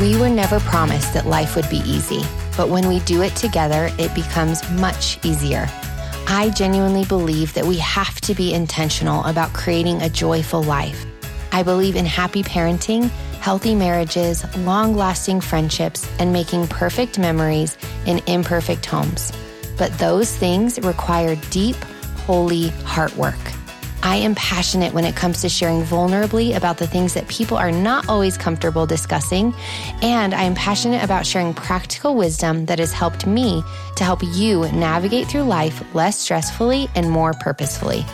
We were never promised that life would be easy, but when we do it together, it becomes much easier. I genuinely believe that we have to be intentional about creating a joyful life. I believe in happy parenting, healthy marriages, long lasting friendships, and making perfect memories in imperfect homes. But those things require deep, holy heart work. I am passionate when it comes to sharing vulnerably about the things that people are not always comfortable discussing. And I am passionate about sharing practical wisdom that has helped me to help you navigate through life less stressfully and more purposefully.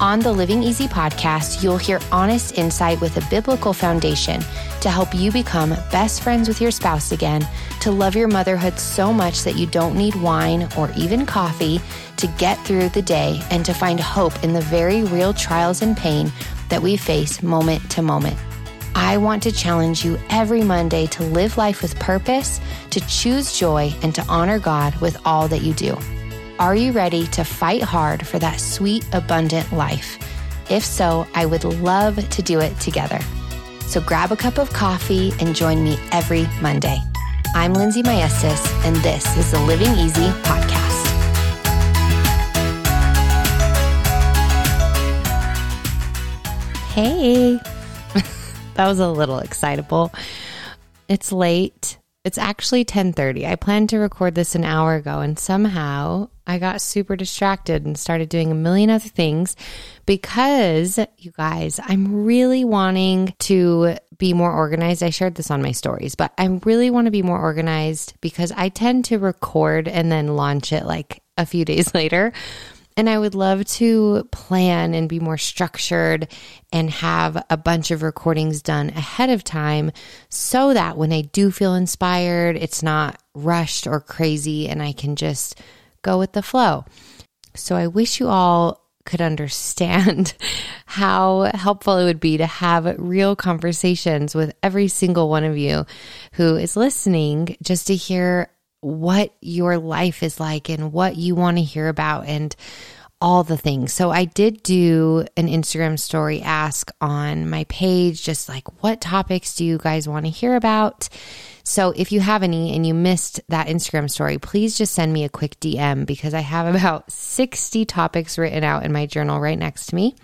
On the Living Easy podcast, you'll hear honest insight with a biblical foundation to help you become best friends with your spouse again, to love your motherhood so much that you don't need wine or even coffee to get through the day, and to find hope in the very real trials and pain that we face moment to moment. I want to challenge you every Monday to live life with purpose, to choose joy, and to honor God with all that you do. Are you ready to fight hard for that sweet, abundant life? If so, I would love to do it together. So grab a cup of coffee and join me every Monday. I'm Lindsey Maestas, and this is the Living Easy podcast. Hey, that was a little excitable. It's late. It's actually 10:30. I planned to record this an hour ago and somehow I got super distracted and started doing a million other things because you guys, I'm really wanting to be more organized. I shared this on my stories, but I really want to be more organized because I tend to record and then launch it like a few days later. And I would love to plan and be more structured and have a bunch of recordings done ahead of time so that when I do feel inspired, it's not rushed or crazy and I can just go with the flow. So I wish you all could understand how helpful it would be to have real conversations with every single one of you who is listening just to hear what your life is like and what you want to hear about and all the things. So I did do an Instagram story ask on my page, just like what topics do you guys want to hear about? So if you have any and you missed that Instagram story, please just send me a quick DM because I have about 60 topics written out in my journal right next to me.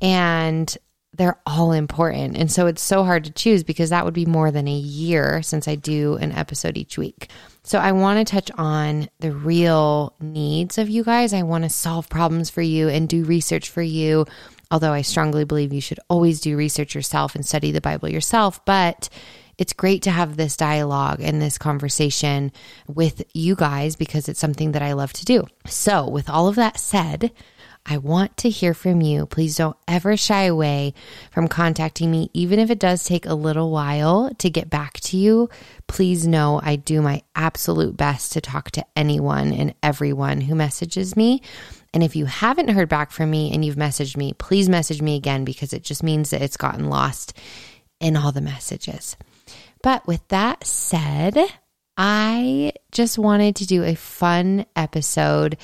And they're all important. And so it's so hard to choose because that would be more than a year since I do an episode each week. So I want to touch on the real needs of you guys. I want to solve problems for you and do research for you. Although I strongly believe you should always do research yourself and study the Bible yourself, but it's great to have this dialogue and this conversation with you guys because it's something that I love to do. So, with all of that said, I want to hear from you. Please don't ever shy away from contacting me, even if it does take a little while to get back to you. Please know I do my absolute best to talk to anyone and everyone who messages me. And if you haven't heard back from me and you've messaged me, please message me again because it just means that it's gotten lost in all the messages. But with that said, I just wanted to do a fun episode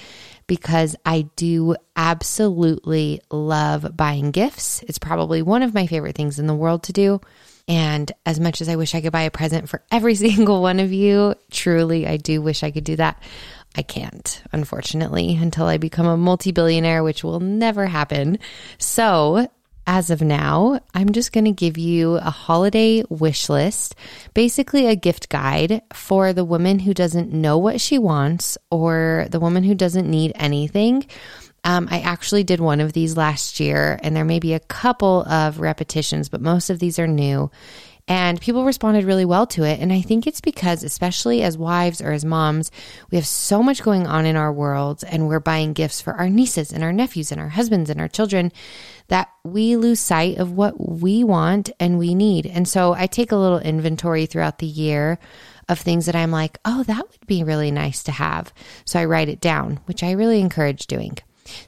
because I do absolutely love buying gifts. It's probably one of my favorite things in the world to do. And as much as I wish I could buy a present for every single one of you, truly, I do wish I could do that. I can't, unfortunately, until I become a multi billionaire, which will never happen. So as of now, I'm just going to give you a holiday wish list, basically a gift guide for the woman who doesn't know what she wants or the woman who doesn't need anything. Um, I actually did one of these last year, and there may be a couple of repetitions, but most of these are new. And people responded really well to it. And I think it's because, especially as wives or as moms, we have so much going on in our world and we're buying gifts for our nieces and our nephews and our husbands and our children that we lose sight of what we want and we need. And so I take a little inventory throughout the year of things that I'm like, oh, that would be really nice to have. So I write it down, which I really encourage doing.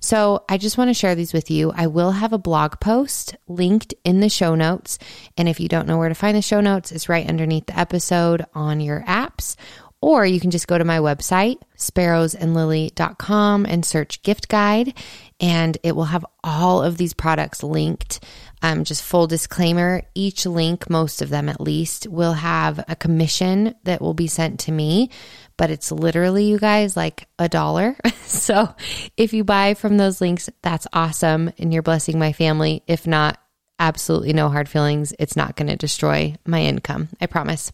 So I just want to share these with you. I will have a blog post linked in the show notes. And if you don't know where to find the show notes, it's right underneath the episode on your apps. Or you can just go to my website, sparrowsandlily.com, and search gift guide. And it will have all of these products linked. Um, just full disclaimer each link, most of them at least, will have a commission that will be sent to me, but it's literally, you guys, like a dollar. so if you buy from those links, that's awesome and you're blessing my family. If not, absolutely no hard feelings. It's not going to destroy my income. I promise.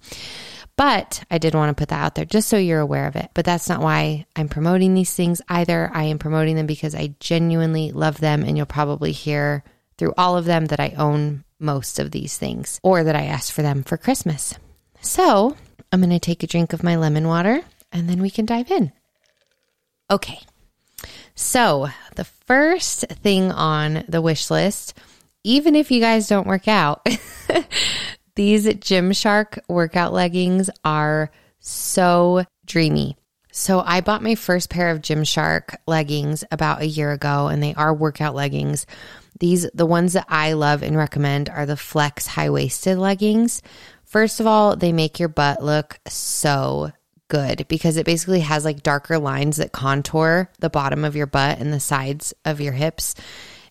But I did want to put that out there just so you're aware of it. But that's not why I'm promoting these things either. I am promoting them because I genuinely love them. And you'll probably hear through all of them that I own most of these things or that I asked for them for Christmas. So I'm going to take a drink of my lemon water and then we can dive in. Okay. So the first thing on the wish list, even if you guys don't work out, These Gymshark workout leggings are so dreamy. So I bought my first pair of Gymshark leggings about a year ago and they are workout leggings. These the ones that I love and recommend are the Flex high-waisted leggings. First of all, they make your butt look so good because it basically has like darker lines that contour the bottom of your butt and the sides of your hips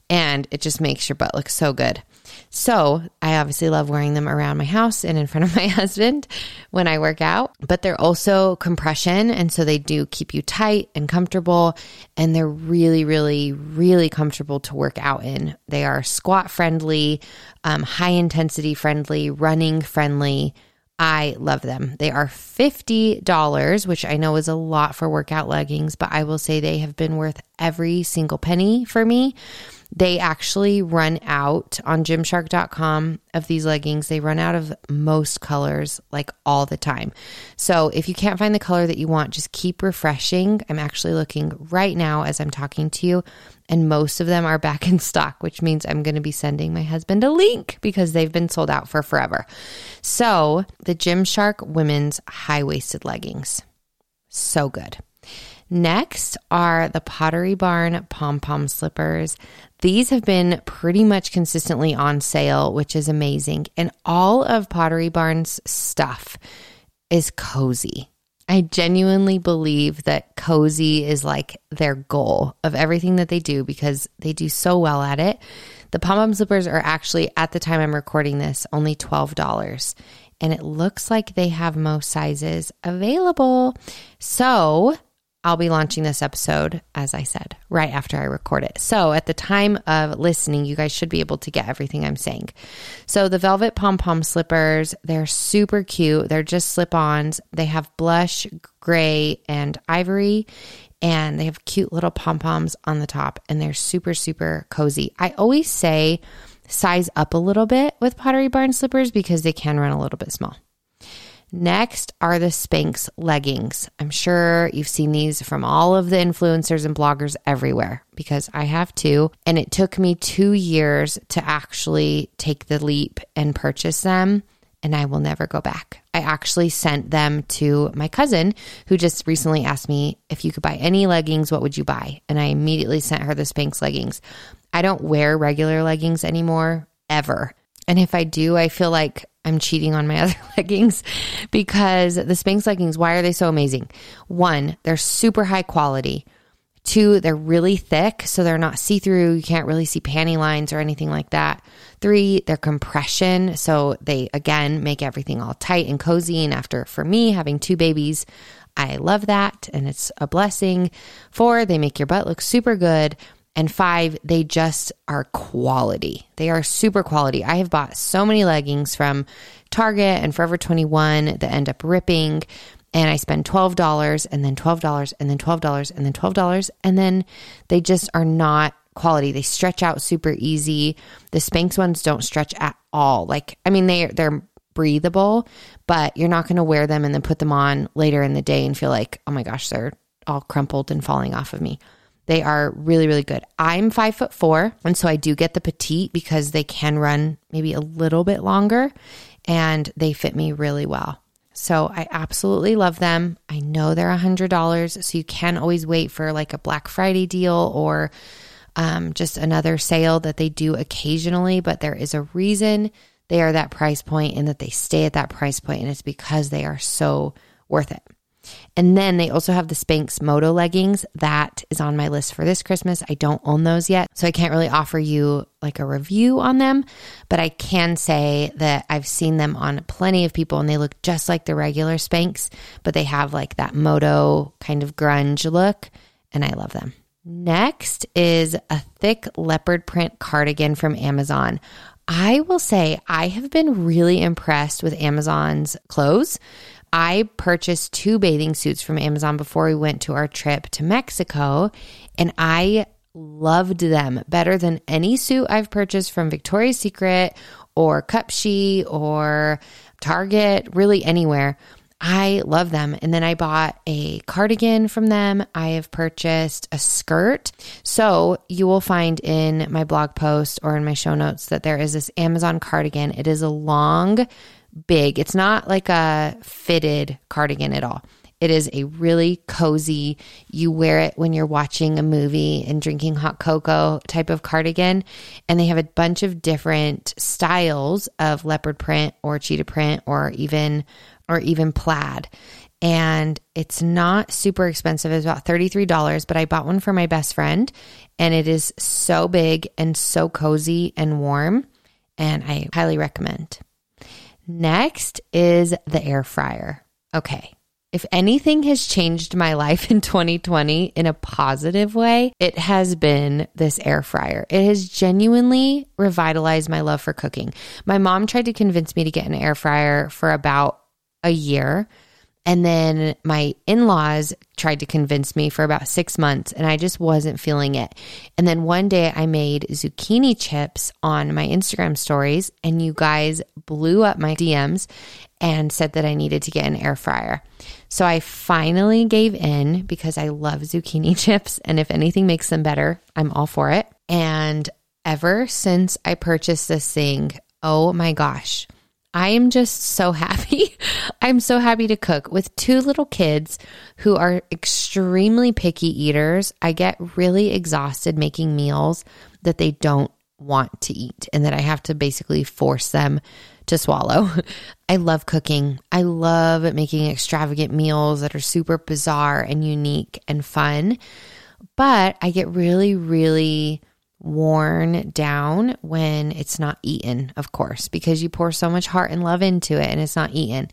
and it just makes your butt look so good. So I obviously love wearing them around my house and in front of my husband when I work out, but they're also compression. And so they do keep you tight and comfortable. And they're really, really, really comfortable to work out in. They are squat friendly, um, high intensity friendly, running friendly. I love them. They are $50, which I know is a lot for workout leggings, but I will say they have been worth every single penny for me. They actually run out on gymshark.com of these leggings. They run out of most colors like all the time. So if you can't find the color that you want, just keep refreshing. I'm actually looking right now as I'm talking to you, and most of them are back in stock, which means I'm going to be sending my husband a link because they've been sold out for forever. So the Gymshark women's high waisted leggings. So good. Next are the Pottery Barn pom pom slippers. These have been pretty much consistently on sale, which is amazing. And all of Pottery Barn's stuff is cozy. I genuinely believe that cozy is like their goal of everything that they do because they do so well at it. The pom pom slippers are actually, at the time I'm recording this, only $12. And it looks like they have most sizes available. So I'll be launching this episode, as I said, right after I record it. So at the time of listening, you guys should be able to get everything I'm saying. So the velvet pom pom slippers, they're super cute. They're just slip ons. They have blush, gray, and ivory. And they have cute little pom poms on the top, and they're super, super cozy. I always say size up a little bit with Pottery Barn slippers because they can run a little bit small. Next are the Spanx leggings. I'm sure you've seen these from all of the influencers and bloggers everywhere because I have too. And it took me two years to actually take the leap and purchase them. And I will never go back. I actually sent them to my cousin who just recently asked me if you could buy any leggings, what would you buy? And I immediately sent her the Spanx leggings. I don't wear regular leggings anymore, ever. And if I do, I feel like I'm cheating on my other leggings because the Spanx leggings, why are they so amazing? One, they're super high quality. Two, they're really thick, so they're not see through. You can't really see panty lines or anything like that. Three, they're compression, so they again make everything all tight and cozy. And after, for me, having two babies, I love that and it's a blessing. Four, they make your butt look super good. And five, they just are quality. They are super quality. I have bought so many leggings from Target and Forever 21 that end up ripping. And I spend $12 and then $12 and then $12 and then $12. And then they just are not quality. They stretch out super easy. The Spanx ones don't stretch at all. Like, I mean, they, they're breathable, but you're not going to wear them and then put them on later in the day and feel like, oh my gosh, they're all crumpled and falling off of me. They are really, really good. I'm five foot four, and so I do get the petite because they can run maybe a little bit longer and they fit me really well. So I absolutely love them. I know they're a $100, so you can always wait for like a Black Friday deal or um, just another sale that they do occasionally, but there is a reason they are that price point and that they stay at that price point, and it's because they are so worth it. And then they also have the Spanx Moto leggings that is on my list for this Christmas. I don't own those yet, so I can't really offer you like a review on them, but I can say that I've seen them on plenty of people and they look just like the regular Spanx, but they have like that moto kind of grunge look, and I love them. Next is a thick leopard print cardigan from Amazon. I will say I have been really impressed with Amazon's clothes. I purchased two bathing suits from Amazon before we went to our trip to Mexico, and I loved them better than any suit I've purchased from Victoria's Secret or Cupshe or Target, really anywhere. I love them. And then I bought a cardigan from them. I have purchased a skirt. So you will find in my blog post or in my show notes that there is this Amazon cardigan. It is a long, big, it's not like a fitted cardigan at all. It is a really cozy, you wear it when you're watching a movie and drinking hot cocoa type of cardigan. And they have a bunch of different styles of leopard print or cheetah print or even or even plaid. And it's not super expensive. It's about $33, but I bought one for my best friend and it is so big and so cozy and warm. And I highly recommend. Next is the air fryer. Okay. If anything has changed my life in 2020 in a positive way, it has been this air fryer. It has genuinely revitalized my love for cooking. My mom tried to convince me to get an air fryer for about a year. And then my in laws tried to convince me for about six months, and I just wasn't feeling it. And then one day I made zucchini chips on my Instagram stories, and you guys blew up my DMs and said that I needed to get an air fryer. So I finally gave in because I love zucchini chips, and if anything makes them better, I'm all for it. And ever since I purchased this thing, oh my gosh I am just so happy. I'm so happy to cook with two little kids who are extremely picky eaters. I get really exhausted making meals that they don't want to eat and that I have to basically force them to swallow. I love cooking. I love making extravagant meals that are super bizarre and unique and fun. But I get really, really worn down when it's not eaten, of course, because you pour so much heart and love into it and it's not eaten.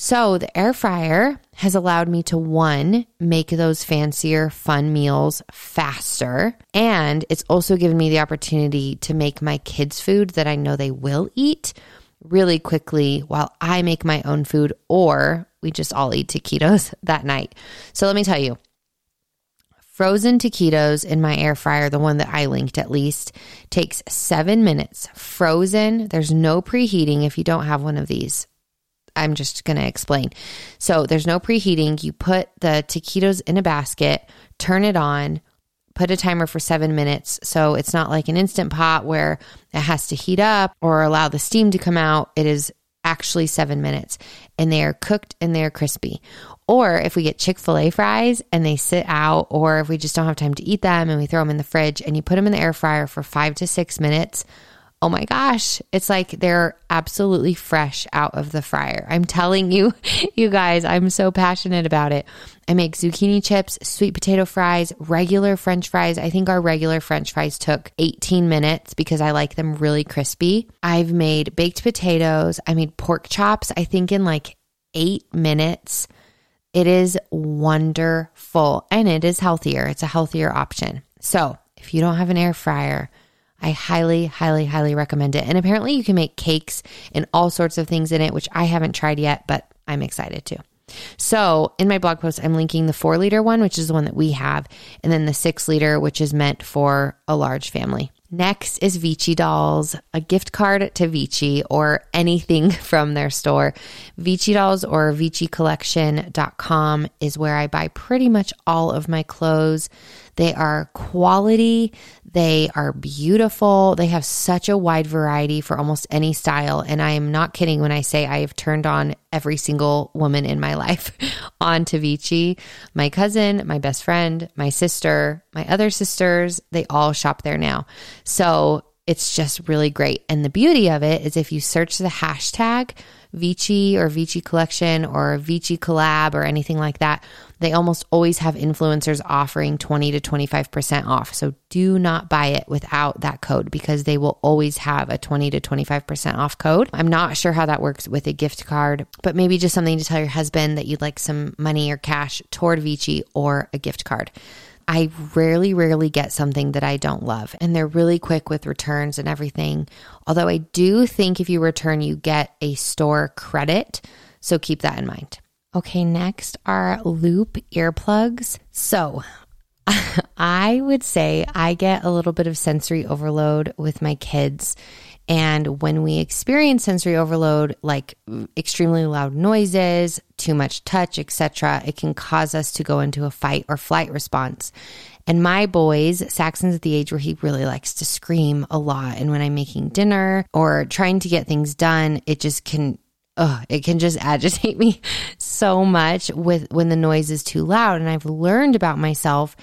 So the air fryer has allowed me to one, make those fancier, fun meals faster. And it's also given me the opportunity to make my kids' food that I know they will eat really quickly while I make my own food or we just all eat taquitos that night. So let me tell you, Frozen taquitos in my air fryer, the one that I linked at least, takes seven minutes. Frozen, there's no preheating if you don't have one of these. I'm just going to explain. So there's no preheating. You put the taquitos in a basket, turn it on, put a timer for seven minutes. So it's not like an instant pot where it has to heat up or allow the steam to come out. It is actually seven minutes and they are cooked and they're crispy. Or if we get Chick fil A fries and they sit out, or if we just don't have time to eat them and we throw them in the fridge and you put them in the air fryer for five to six minutes, oh my gosh, it's like they're absolutely fresh out of the fryer. I'm telling you, you guys, I'm so passionate about it. I make zucchini chips, sweet potato fries, regular french fries. I think our regular french fries took 18 minutes because I like them really crispy. I've made baked potatoes. I made pork chops, I think in like eight minutes. It is wonderful and it is healthier. It's a healthier option. So if you don't have an air fryer, I highly, highly, highly recommend it. And apparently, you can make cakes and all sorts of things in it, which I haven't tried yet, but I'm excited to. So, in my blog post, I'm linking the four liter one, which is the one that we have, and then the six liter, which is meant for a large family. Next is Vici Dolls, a gift card to Vici or anything from their store. Vici Dolls or ViciCollection.com is where I buy pretty much all of my clothes. They are quality, they are beautiful. They have such a wide variety for almost any style. And I am not kidding when I say I have turned on every single woman in my life on Vici. My cousin, my best friend, my sister, my other sisters, they all shop there now. So it's just really great. And the beauty of it is if you search the hashtag Vici or Vici collection or Vici collab or anything like that, they almost always have influencers offering 20 to 25% off. So do not buy it without that code because they will always have a 20 to 25% off code. I'm not sure how that works with a gift card, but maybe just something to tell your husband that you'd like some money or cash toward Vici or a gift card. I rarely, rarely get something that I don't love. And they're really quick with returns and everything. Although I do think if you return, you get a store credit. So keep that in mind. Okay, next are loop earplugs. So I would say I get a little bit of sensory overload with my kids and when we experience sensory overload, like extremely loud noises, too much touch, etc., it can cause us to go into a fight or flight response. And my boys, Saxon's at the age where he really likes to scream a lot. And when I'm making dinner or trying to get things done, it just can oh, it can just agitate me so much with when the noise is too loud. And I've learned about myself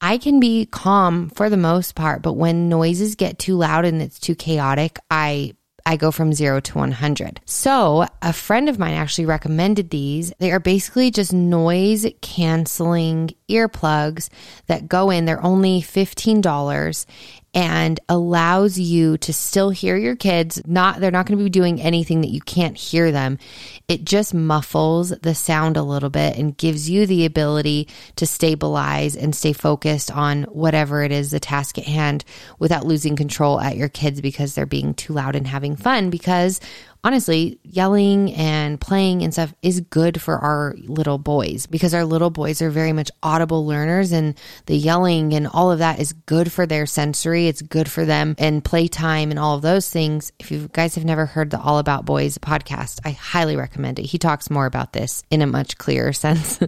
I can be calm for the most part, but when noises get too loud and it's too chaotic, I I go from zero to 100. So, a friend of mine actually recommended these. They are basically just noise canceling earplugs that go in. They're only $15 and allows you to still hear your kids. Not they're not going to be doing anything that you can't hear them. It just muffles the sound a little bit and gives you the ability to stabilize and stay focused on whatever it is the task at hand without losing control at your kids because they're being too loud and having fun because honestly, yelling and playing and stuff is good for our little boys because our little boys are very much audible learners and the yelling and all of that is good for their sensory. It's good for them and playtime and all of those things. If you guys have never heard the All About Boys podcast, I highly recommend it. He talks more about this in a much clearer sense.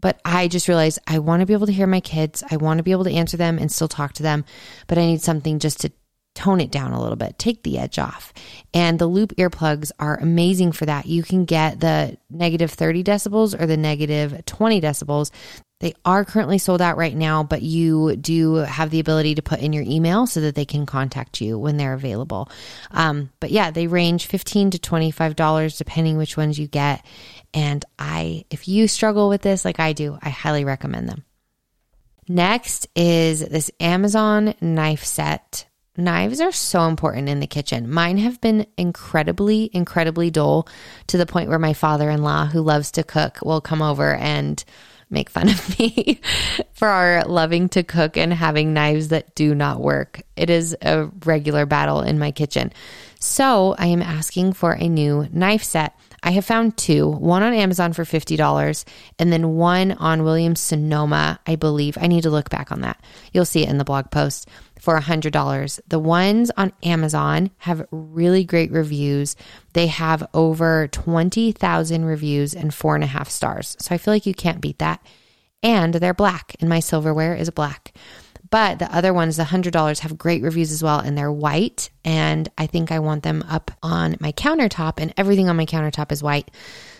but I just realized I want to be able to hear my kids. I want to be able to answer them and still talk to them, but I need something just to tone it down a little bit, take the edge off. And the loop earplugs are amazing for that. You can get the negative 30 decibels or the negative 20 decibels. They are currently sold out right now, but you do have the ability to put in your email so that they can contact you when they're available. Um, but yeah, they range 15 to $25 depending which ones you get. And I, if you struggle with this like I do, I highly recommend them. Next is this Amazon knife set Knives are so important in the kitchen. Mine have been incredibly, incredibly dull to the point where my father in law, who loves to cook, will come over and make fun of me for our loving to cook and having knives that do not work. It is a regular battle in my kitchen. So I am asking for a new knife set. I have found two, one on Amazon for $50 and then one on Williams Sonoma, I believe. I need to look back on that. You'll see it in the blog post for $100. The ones on Amazon have really great reviews. They have over 20,000 reviews and four and a half stars. So I feel like you can't beat that. And they're black, and my silverware is black. But the other ones, the $100, have great reviews as well, and they're white. And I think I want them up on my countertop, and everything on my countertop is white.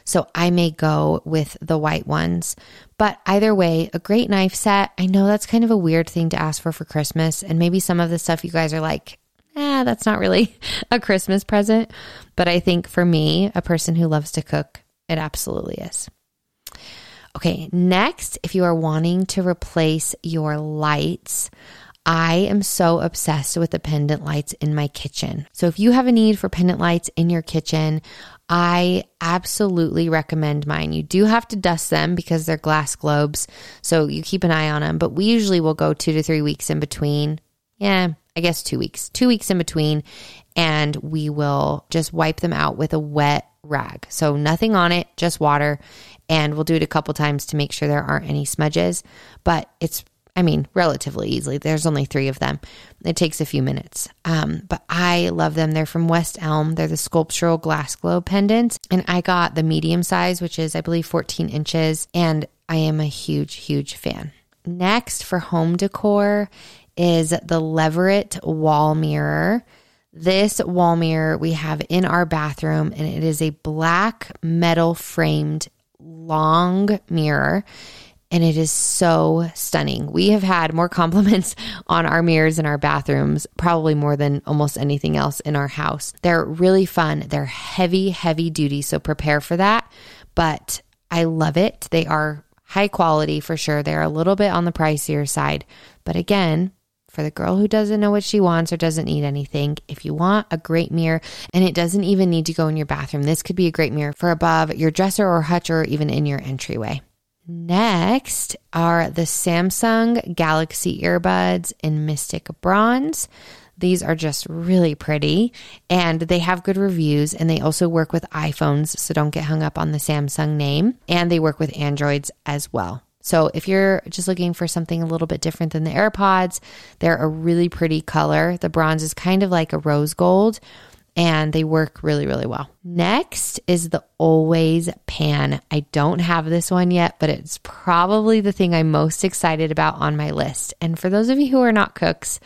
So I may go with the white ones. But either way, a great knife set. I know that's kind of a weird thing to ask for for Christmas. And maybe some of the stuff you guys are like, ah, that's not really a Christmas present. But I think for me, a person who loves to cook, it absolutely is. Okay, next, if you are wanting to replace your lights, I am so obsessed with the pendant lights in my kitchen. So if you have a need for pendant lights in your kitchen, I absolutely recommend mine. You do have to dust them because they're glass globes, so you keep an eye on them, but we usually will go 2 to 3 weeks in between. Yeah, I guess 2 weeks. 2 weeks in between and we will just wipe them out with a wet rag. So nothing on it, just water and we'll do it a couple times to make sure there aren't any smudges. But it's, I mean, relatively easily. There's only three of them. It takes a few minutes. Um, but I love them. They're from West Elm. They're the sculptural glass globe pendants. And I got the medium size, which is, I believe, 14 inches. And I am a huge, huge fan. Next, for home decor, is the Leverett wall mirror. This wall mirror we have in our bathroom, and it is a black metal framed long mirror and it is so stunning. We have had more compliments on our mirrors in our bathrooms, probably more than almost anything else in our house. They're really fun. They're heavy, heavy duty, so prepare for that. But I love it. They are high quality for sure. They're a little bit on the pricier side. But again, for the girl who doesn't know what she wants or doesn't need anything, if you want a great mirror, and it doesn't even need to go in your bathroom, this could be a great mirror for above your dresser or hutch or even in your entryway. Next are the Samsung Galaxy earbuds in Mystic Bronze. These are just really pretty and they have good reviews and they also work with iPhones, so don't get hung up on the Samsung name. And they work with Androids as well. So if you're just looking for something a little bit different than the AirPods, they're a really pretty color. The bronze is kind of like a rose gold and they work really, really well. Next is the Always Pan. I don't have this one yet, but it's probably the thing I'm most excited about on my list. And for those of you who are not cooks,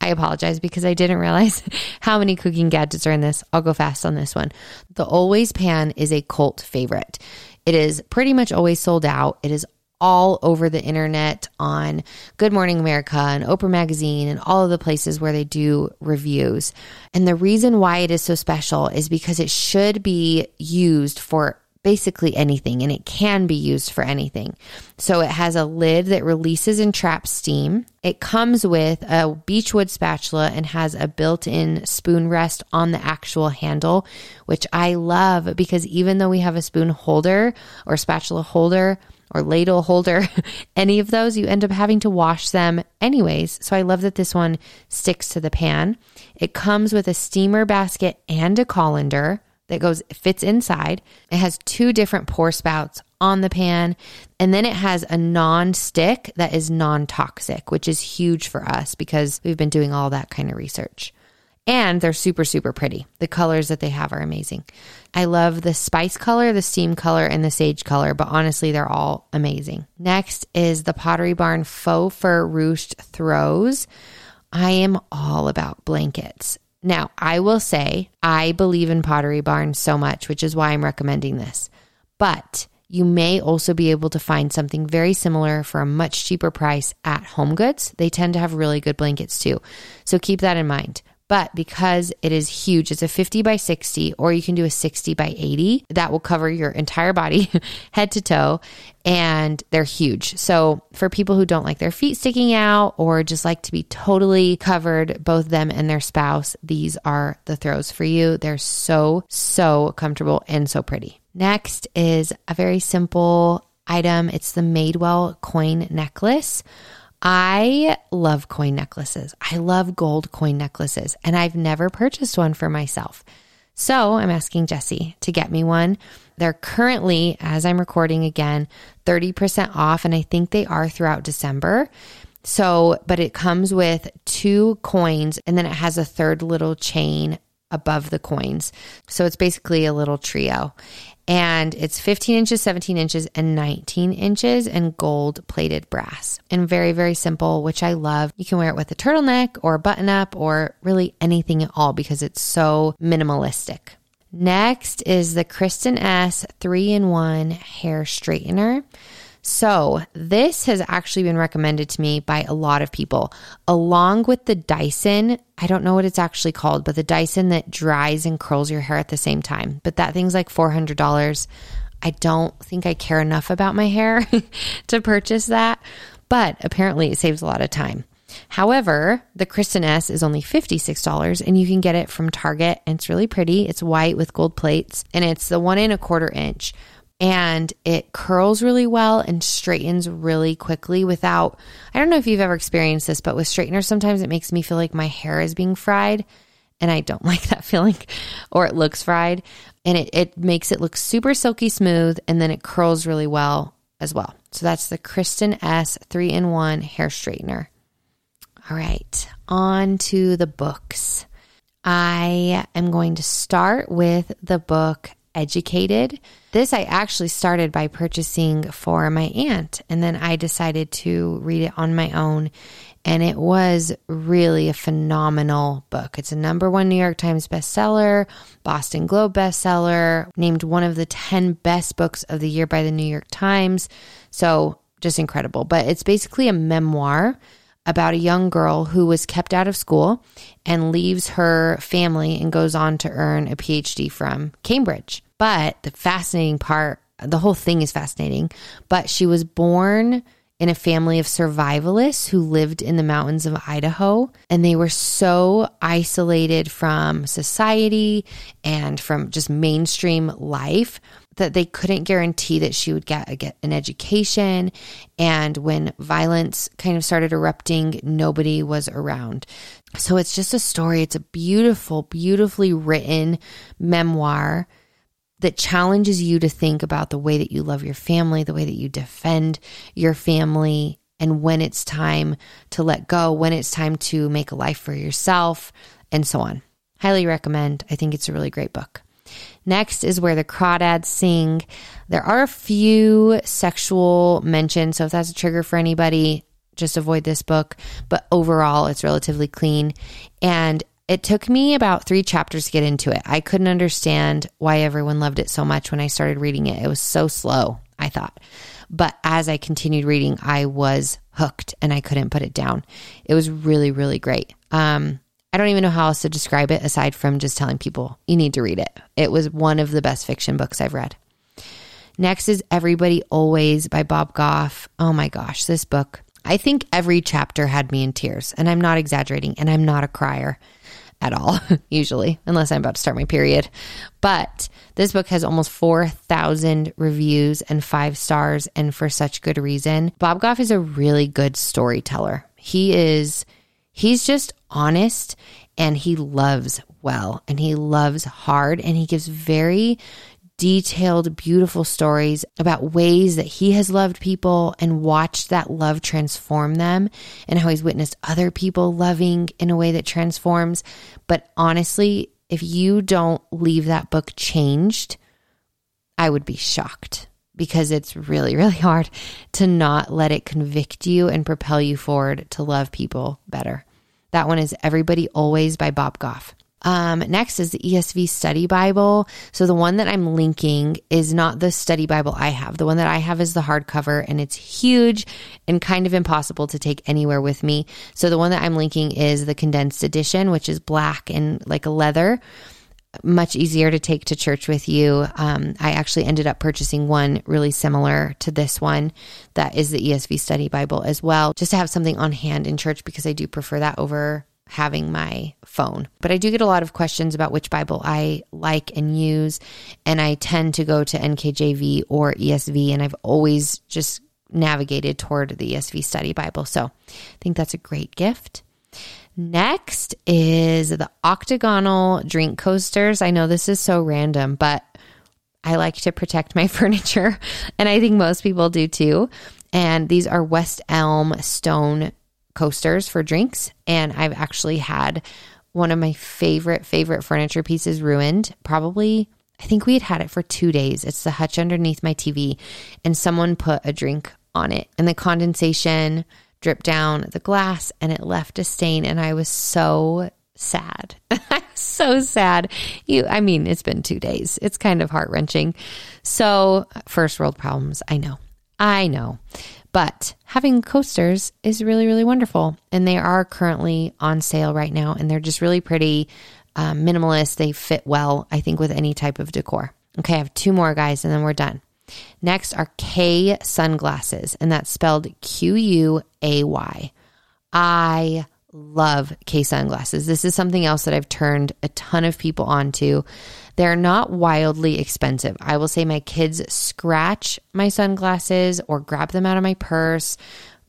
I apologize because I didn't realize how many cooking gadgets are in this. I'll go fast on this one. The Always Pan is a cult favorite. It is pretty much always sold out. It is all over the internet on Good Morning America and Oprah Magazine and all of the places where they do reviews. And the reason why it is so special is because it should be used for basically anything and it can be used for anything. So it has a lid that releases and traps steam. It comes with a beechwood spatula and has a built in spoon rest on the actual handle, which I love because even though we have a spoon holder or spatula holder, or ladle holder, any of those, you end up having to wash them anyways. So I love that this one sticks to the pan. It comes with a steamer basket and a colander that goes fits inside. It has two different pour spouts on the pan, and then it has a non-stick that is non-toxic, which is huge for us because we've been doing all that kind of research and they're super, super pretty. The colors that they have are amazing. I love the spice color, the steam color, and the sage color, but honestly, they're all amazing. Next is the Pottery Barn Faux Fur Ruched Throws. I am all about blankets. Now, I will say I believe in Pottery Barn so much, which is why I'm recommending this. But you may also be able to find something very similar for a much cheaper price at Home Goods. They tend to have really good blankets too. So keep that in mind. But because it is huge, it's a 50 by 60, or you can do a 60 by 80. That will cover your entire body, head to toe, and they're huge. So for people who don't like their feet sticking out or just like to be totally covered, both them and their spouse, these are the throws for you. They're so, so comfortable and so pretty. Next is a very simple item. It's the Madewell coin necklace. I love coin necklaces. I love gold coin necklaces, and I've never purchased one for myself. So I'm asking Jesse to get me one. They're currently, as I'm recording again, 30% off, and I think they are throughout December. So, but it comes with two coins and then it has a third little chain above the coins. So it's basically a little trio and it's 15 inches, 17 inches, and 19 inches and gold plated brass. And very, very simple, which I love. You can wear it with a turtleneck or a button up or really anything at all because it's so minimalistic. Next is the Kristin Ess 3 in 1 hair straightener. So, this has actually been recommended to me by a lot of people, along with the Dyson. I don't know what it's actually called, but the Dyson that dries and curls your hair at the same time. But that thing's like $400. I don't think I care enough about my hair to purchase that, but apparently it saves a lot of time. However, the Kristin Ess is only $56 and you can get it from Target and it's really pretty. It's white with gold plates and it's the one and a quarter inch and it curls really well and straightens really quickly without I don't know if you've ever experienced this, but with straighteners sometimes it makes me feel like my hair is being fried and I don't like that feeling or it looks fried and it, it makes it look super silky smooth and then it curls really well as well. So that's the Kristin Ess 3 in 1 hair straightener. All right, on to the books. I am going to start with the book Educated this I actually started by purchasing for my aunt, and then I decided to read it on my own. And it was really a phenomenal book. It's a number one New York Times bestseller, Boston Globe bestseller, named one of the 10 best books of the year by the New York Times. So just incredible. But it's basically a memoir about a young girl who was kept out of school and leaves her family and goes on to earn a PhD from Cambridge. But the fascinating part, the whole thing is fascinating, but she was born in a family of survivalists who lived in the mountains of Idaho. And they were so isolated from society and from just mainstream life that they couldn't guarantee that she would get, a, get an education. And when violence kind of started erupting, nobody was around. So it's just a story. It's a beautiful, beautifully written memoir that challenges you to think about the way that you love your family, the way that you defend your family, and when it's time to let go, when it's time to make a life for yourself, and so on. Highly recommend. I think it's a really great book. Next is where the crawdads sing. There are a few sexual mentions, so if that's a trigger for anybody, just avoid this book. But overall, it's relatively clean. And it took me about three chapters to get into it. I couldn't understand why everyone loved it so much when I started reading it. It was so slow, I thought. But as I continued reading, I was hooked and I couldn't put it down. It was really, really great. Um, I don't even know how else to describe it aside from just telling people you need to read it. It was one of the best fiction books I've read. Next is Everybody Always by Bob Goff. Oh my gosh, this book. I think every chapter had me in tears, and I'm not exaggerating, and I'm not a crier at all, usually, unless I'm about to start my period. But this book has almost 4,000 reviews and five stars, and for such good reason. Bob Goff is a really good storyteller. He is, he's just honest and he loves well and he loves hard and he gives very detailed, beautiful stories about ways that he has loved people and watched that love transform them and how he's witnessed other people loving in a way that transforms. But honestly, if you don't leave that book changed, I would be shocked because it's really, really hard to not let it convict you and propel you forward to love people better. That one is Everybody Always by Bob Goff. Um, next is the ESV Study Bible. So the one that I'm linking is not the study Bible I have. The one that I have is the hardcover and it's huge and kind of impossible to take anywhere with me. So the one that I'm linking is the condensed edition, which is black and like a leather. Much easier to take to church with you. Um, I actually ended up purchasing one really similar to this one that is the ESV Study Bible as well, just to have something on hand in church because I do prefer that over having my phone. But I do get a lot of questions about which Bible I like and use. And I tend to go to NKJV or ESV. And I've always just navigated toward the ESV study Bible. So I think that's a great gift. Next is the octagonal drink coasters. I know this is so random, but I like to protect my furniture. And I think most people do too. And these are West Elm stone coasters for drinks. And I've actually had one of my favorite, favorite furniture pieces ruined. Probably, I think we had had it for two days. It's the hutch underneath my TV, and someone put a drink on it, and the condensation dripped down the glass and it left a stain. And I was so sad. so sad. You, I mean, it's been two days. It's kind of heart wrenching. So, first world problems. I know. I know. But having coasters is really, really wonderful. And they are currently on sale right now. And they're just really pretty, um, minimalist. They fit well, I think, with any type of decor. Okay, I have two more guys and then we're done. Next are Quay sunglasses, and that's spelled Q U A Y. I love Quay sunglasses. This is something else that I've turned a ton of people onto. They're not wildly expensive. I will say my kids scratch my sunglasses or grab them out of my purse.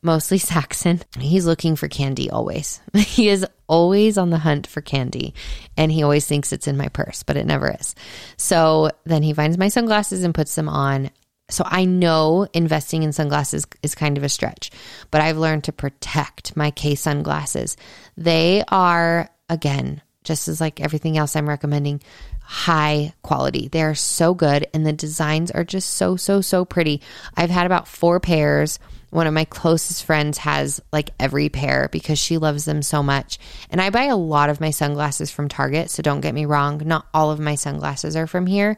Mostly Saxon. He's looking for candy always. he is always on the hunt for candy and he always thinks it's in my purse, but it never is. So then he finds my sunglasses and puts them on. So I know investing in sunglasses is kind of a stretch, but I've learned to protect my Quay sunglasses. They are, again, just as like everything else I'm recommending, high quality. They are so good and the designs are just so, so, so pretty. I've had about four pairs. One of my closest friends has like every pair because she loves them so much. And I buy a lot of my sunglasses from Target. So don't get me wrong. Not all of my sunglasses are from here,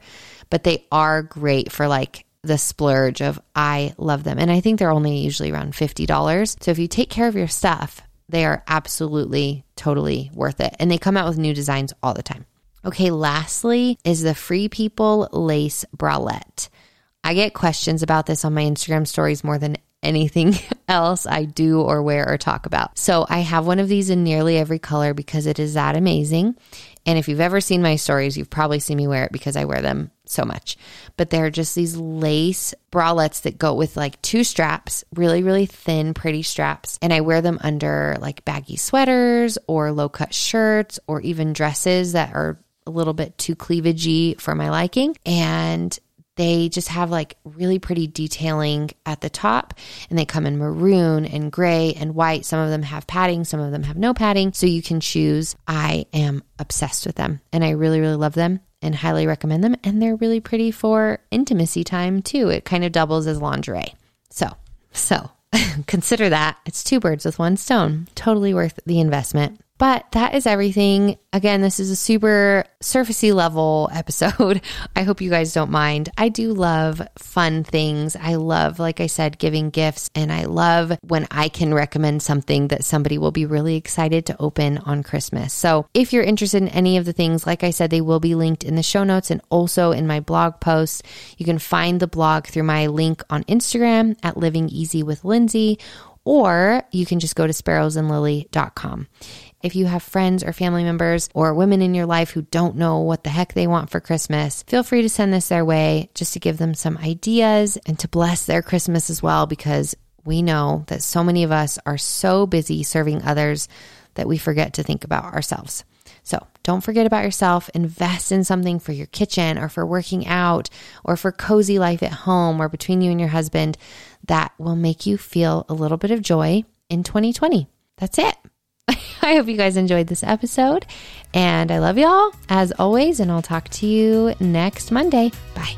but they are great for like the splurge of I love them. And I think they're only usually around $50. So if you take care of your stuff, they are absolutely totally worth it. And they come out with new designs all the time. Okay, lastly is the Free People Lace Bralette. I get questions about this on my Instagram stories more than anything else I do or wear or talk about. So I have one of these in nearly every color because it is that amazing. And if you've ever seen my stories, you've probably seen me wear it because I wear them so much. But they're just these lace bralettes that go with like two straps, really, really thin, pretty straps. And I wear them under like baggy sweaters or low cut shirts or even dresses that are a little bit too cleavagey for my liking. And they just have like really pretty detailing at the top and they come in maroon and gray and white. Some of them have padding, some of them have no padding. So you can choose. I am obsessed with them and I really, really love them and highly recommend them. And they're really pretty for intimacy time too. It kind of doubles as lingerie. So, so consider that. It's two birds with one stone. Totally worth the investment. But that is everything. Again, this is a super surfacey level episode. I hope you guys don't mind. I do love fun things. I love, like I said, giving gifts, and I love when I can recommend something that somebody will be really excited to open on Christmas. So if you're interested in any of the things, like I said, they will be linked in the show notes and also in my blog post. You can find the blog through my link on Instagram at Living Easy with Lindsey or you can just go to sparrowsandlily.com. If you have friends or family members or women in your life who don't know what the heck they want for Christmas, feel free to send this their way just to give them some ideas and to bless their Christmas as well, because we know that so many of us are so busy serving others that we forget to think about ourselves. So don't forget about yourself. Invest in something for your kitchen or for working out or for cozy life at home or between you and your husband that will make you feel a little bit of joy in 2020. That's it. I hope you guys enjoyed this episode. And I love y'all as always. And I'll talk to you next Monday. Bye.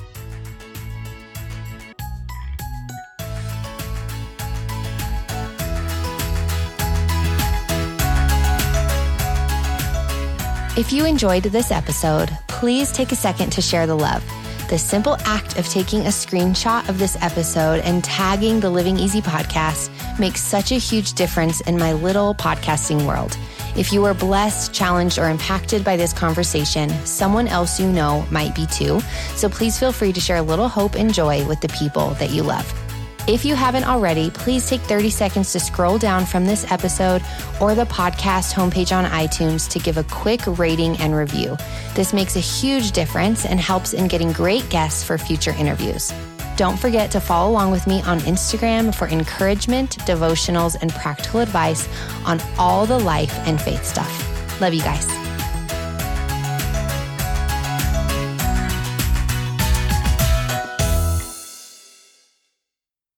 If you enjoyed this episode, please take a second to share the love. The simple act of taking a screenshot of this episode and tagging the Living Easy podcast makes such a huge difference in my little podcasting world. If you were blessed, challenged, or impacted by this conversation, someone else you know might be too. So please feel free to share a little hope and joy with the people that you love. If you haven't already, please take 30 seconds to scroll down from this episode or the podcast homepage on iTunes to give a quick rating and review. This makes a huge difference and helps in getting great guests for future interviews. Don't forget to follow along with me on Instagram for encouragement, devotionals, and practical advice on all the life and faith stuff. Love you guys.